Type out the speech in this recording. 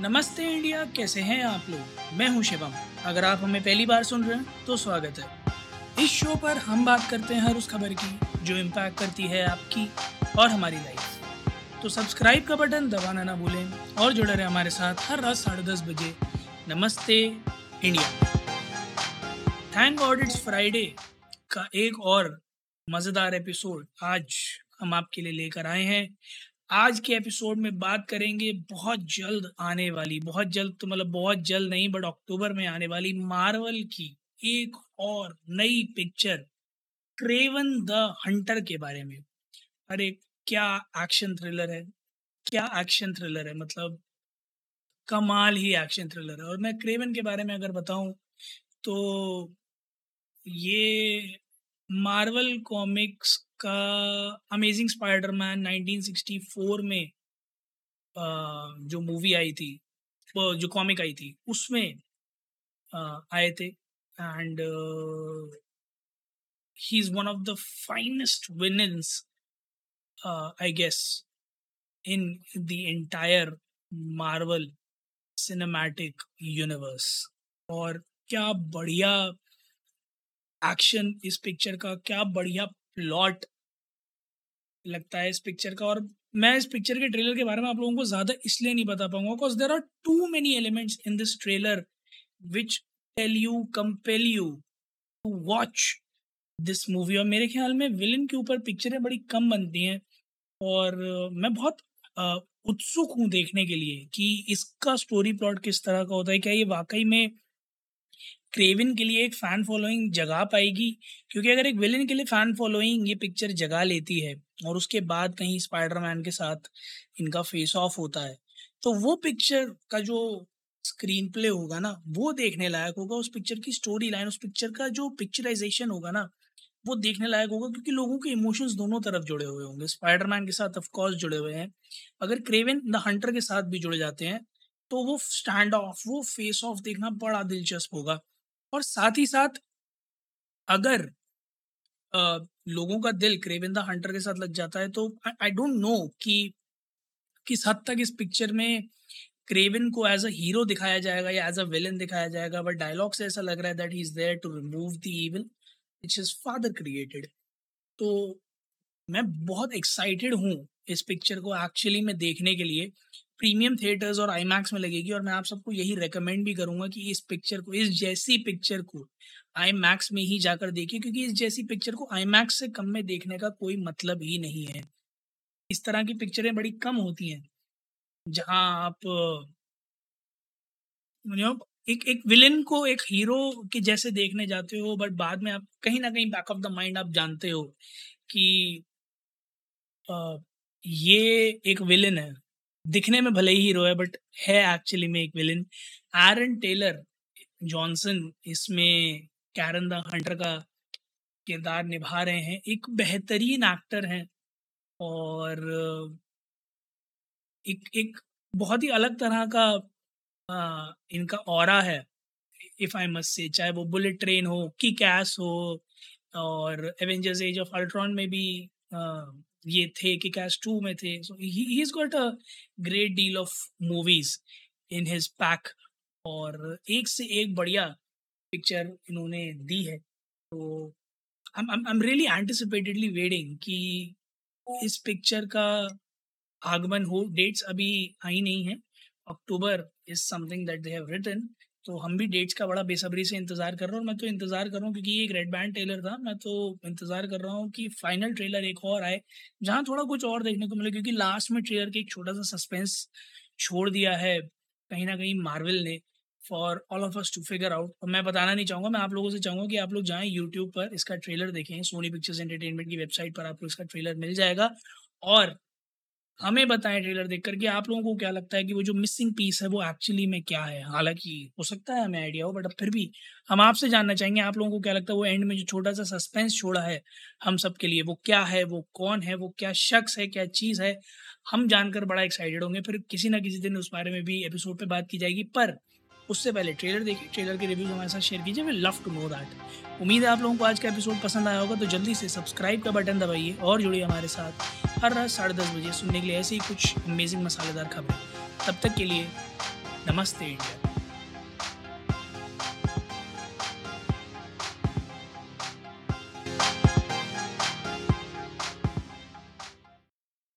नमस्ते इंडिया, कैसे हैं आप लोग? मैं हूँ शिवम। अगर आप हमें पहली बार सुन रहे हैं तो स्वागत है। इस शो पर हम बात करते हैं हर उस खबर की, जो इम्पैक्ट करती है आपकी और हमारी लाइफ तो सब्सक्राइब का बटन दबाना ना भूलें और जुड़े रहे हमारे साथ हर रात साढ़े दस बजे। नमस्ते India. Thank God it's Friday का एक और मज़ेदार एपिसोड आज हम आपके लिए लेकर आए हैं। आज के एपिसोड में बात करेंगे बहुत जल्द आने वाली, बहुत जल्द तो मतलब बहुत जल्द नहीं बट अक्टूबर में आने वाली मार्वल की एक और नई पिक्चर क्रेवन द हंटर के बारे में। अरे, क्या एक्शन थ्रिलर है? क्या एक्शन थ्रिलर है? मतलब कमाल ही एक्शन थ्रिलर है। और मैं क्रेवन के बारे में अगर बताऊँ तो ये मार्वल कॉमिक्स का अमेजिंग स्पाइडरमैन 1964 में जो मूवी आई थी जो कॉमिक आई थी, उसमें आए थे and he is one of the finest villains I guess in the entire Marvel Cinematic Universe और क्या बढ़िया एक्शन इस पिक्चर का, क्या बढ़िया प्लॉट लगता है इस पिक्चर का और मैं इस पिक्चर के ट्रेलर के बारे में आप लोगों को ज़्यादा इसलिए नहीं बता पाऊँगा because there are too many elements in this trailer which tell you compel you to watch this movie और मेरे ख्याल में विलन के ऊपर पिक्चरें बड़ी कम बनती हैं और मैं बहुत उत्सुक हूँ देखने के लिए कि इसका स्टोरी प्लॉट किस तरह का होता है, क्या ये वाकई में क्रेविन के लिए एक फ़ैन फॉलोइंग जगा पाएगी, क्योंकि अगर एक विलन के लिए फ़ैन फॉलोइंग ये पिक्चर जगा लेती है, और उसके बाद कहीं स्पाइडरमैन के साथ इनका फेस ऑफ़ होता है तो वो पिक्चर का जो स्क्रीन प्ले होगा ना, वो देखने लायक होगा, उस पिक्चर की स्टोरी लाइन उस पिक्चर का जो पिक्चराइजेशन होगा ना, वो देखने लायक होगा, क्योंकि लोगों के इमोशंस दोनों तरफ़ जुड़े हुए होंगे। स्पाइडरमैन के साथ ऑफकोर्स जुड़े हुए हैं, अगर क्रेविन द हंटर के साथ भी जुड़े जाते हैं तो वो स्टैंड ऑफ़ वो फेस ऑफ़ देखना बड़ा दिलचस्प होगा। और साथ ही साथ अगर आ, लोगों का दिल क्रेविन द हंटर के साथ लग जाता है तो आई डोंट नो कि किस हद तक इस पिक्चर में क्रेविन को एज अ हीरो दिखाया जाएगा या एज अ विलन दिखाया जाएगा बट डायलॉग से ऐसा लग रहा है that he is there to remove the evil which is father created तो मैं बहुत एक्साइटेड हूँ इस पिक्चर को एक्चुअली में देखने के लिए प्रीमियम थिएटर्स और आई में लगेगी और मैं आप सबको यही रेकमेंड भी करूँगा कि इस पिक्चर को इस जैसी पिक्चर को आई में ही जाकर देखिए क्योंकि इस जैसी पिक्चर को आई से कम में देखने का कोई मतलब ही नहीं है। इस तरह की पिक्चरें बड़ी कम होती हैं जहाँ आप एक एक विलेन को एक हीरो के जैसे देखने जाते हो बट बाद में आप कहीं ना कहीं बैक ऑफ़ द माइंड आप जानते हो कि आ, ये एक विलेन है। दिखने में भले ही हीरो है बट है एक्चुअली में एक विलेन एरन टेलर जॉनसन इसमें कैरन द हंटर का किरदार निभा रहे हैं। एक बेहतरीन एक्टर हैं और एक एक बहुत ही अलग तरह का आ, इनका और है इफ़ आई मस्ट से चाहे वो बुलेट ट्रेन हो की कैस हो और एवेंजर्स एज ऑफ़ अल्ट्रॉन में भी ये थे कि कैश टू में थे। So he is got a great deal of movies in his pack और एक से एक बढ़िया पिक्चर इन्होंने दी है। तो I am really anticipatedly waiting कि इस पिक्चर का आगमन हो। डेट्स अभी आई नहीं है। October is something that they have written तो हम भी डेट्स का बड़ा बेसब्री से इंतज़ार कर रहे हैं और मैं तो इंतज़ार कर रहा हूँ क्योंकि ये एक रेड बैंड ट्रेलर था, मैं तो इंतज़ार कर रहा हूँ कि फाइनल ट्रेलर एक और आए, जहाँ थोड़ा कुछ और देखने को मिले क्योंकि लास्ट में ट्रेलर के एक छोटा सा सस्पेंस छोड़ दिया है कहीं ना कहीं मार्वल ने for all of us to figure out और मैं बताना नहीं चाहूँगा, मैं आप लोगों से चाहूँगा कि आप लोग जाएँ यूट्यूब पर इसका ट्रेलर देखें सोनी पिक्चर्स एंटरटेनमेंट की वेबसाइट पर आपको इसका ट्रेलर मिल जाएगा। और हमें बताएँ ट्रेलर देखकर कि आप लोगों को क्या लगता है कि वो जो मिसिंग पीस है, वो एक्चुअली में क्या है? हालाँकि हो सकता है हमें आइडिया हो बट अब फिर भी हम आपसे जानना चाहेंगे, आप लोगों को क्या लगता है वो एंड में जो छोटा सा सस्पेंस छोड़ा है हम सब के लिए, वो क्या है, वो कौन है, वो क्या शख्स है, क्या चीज़ है? हम जानकर बड़ा एक्साइटेड होंगे, फिर किसी ना किसी दिन उस बारे में भी एपिसोड पर बात की जाएगी, पर उससे पहले ट्रेलर देखिए ट्रेलर के रिव्यूज़ हमारे साथ शेयर कीजिए। We love to know that. उम्मीद है आप लोगों को आज का एपिसोड पसंद आया होगा तो जल्दी से सब्सक्राइब का बटन दबाइए और जुड़िए हमारे साथ हर रात साढ़े दस बजे सुनने के लिए ऐसे ही कुछ अमेजिंग मसालेदार खबरें। तब तक के लिए नमस्ते India.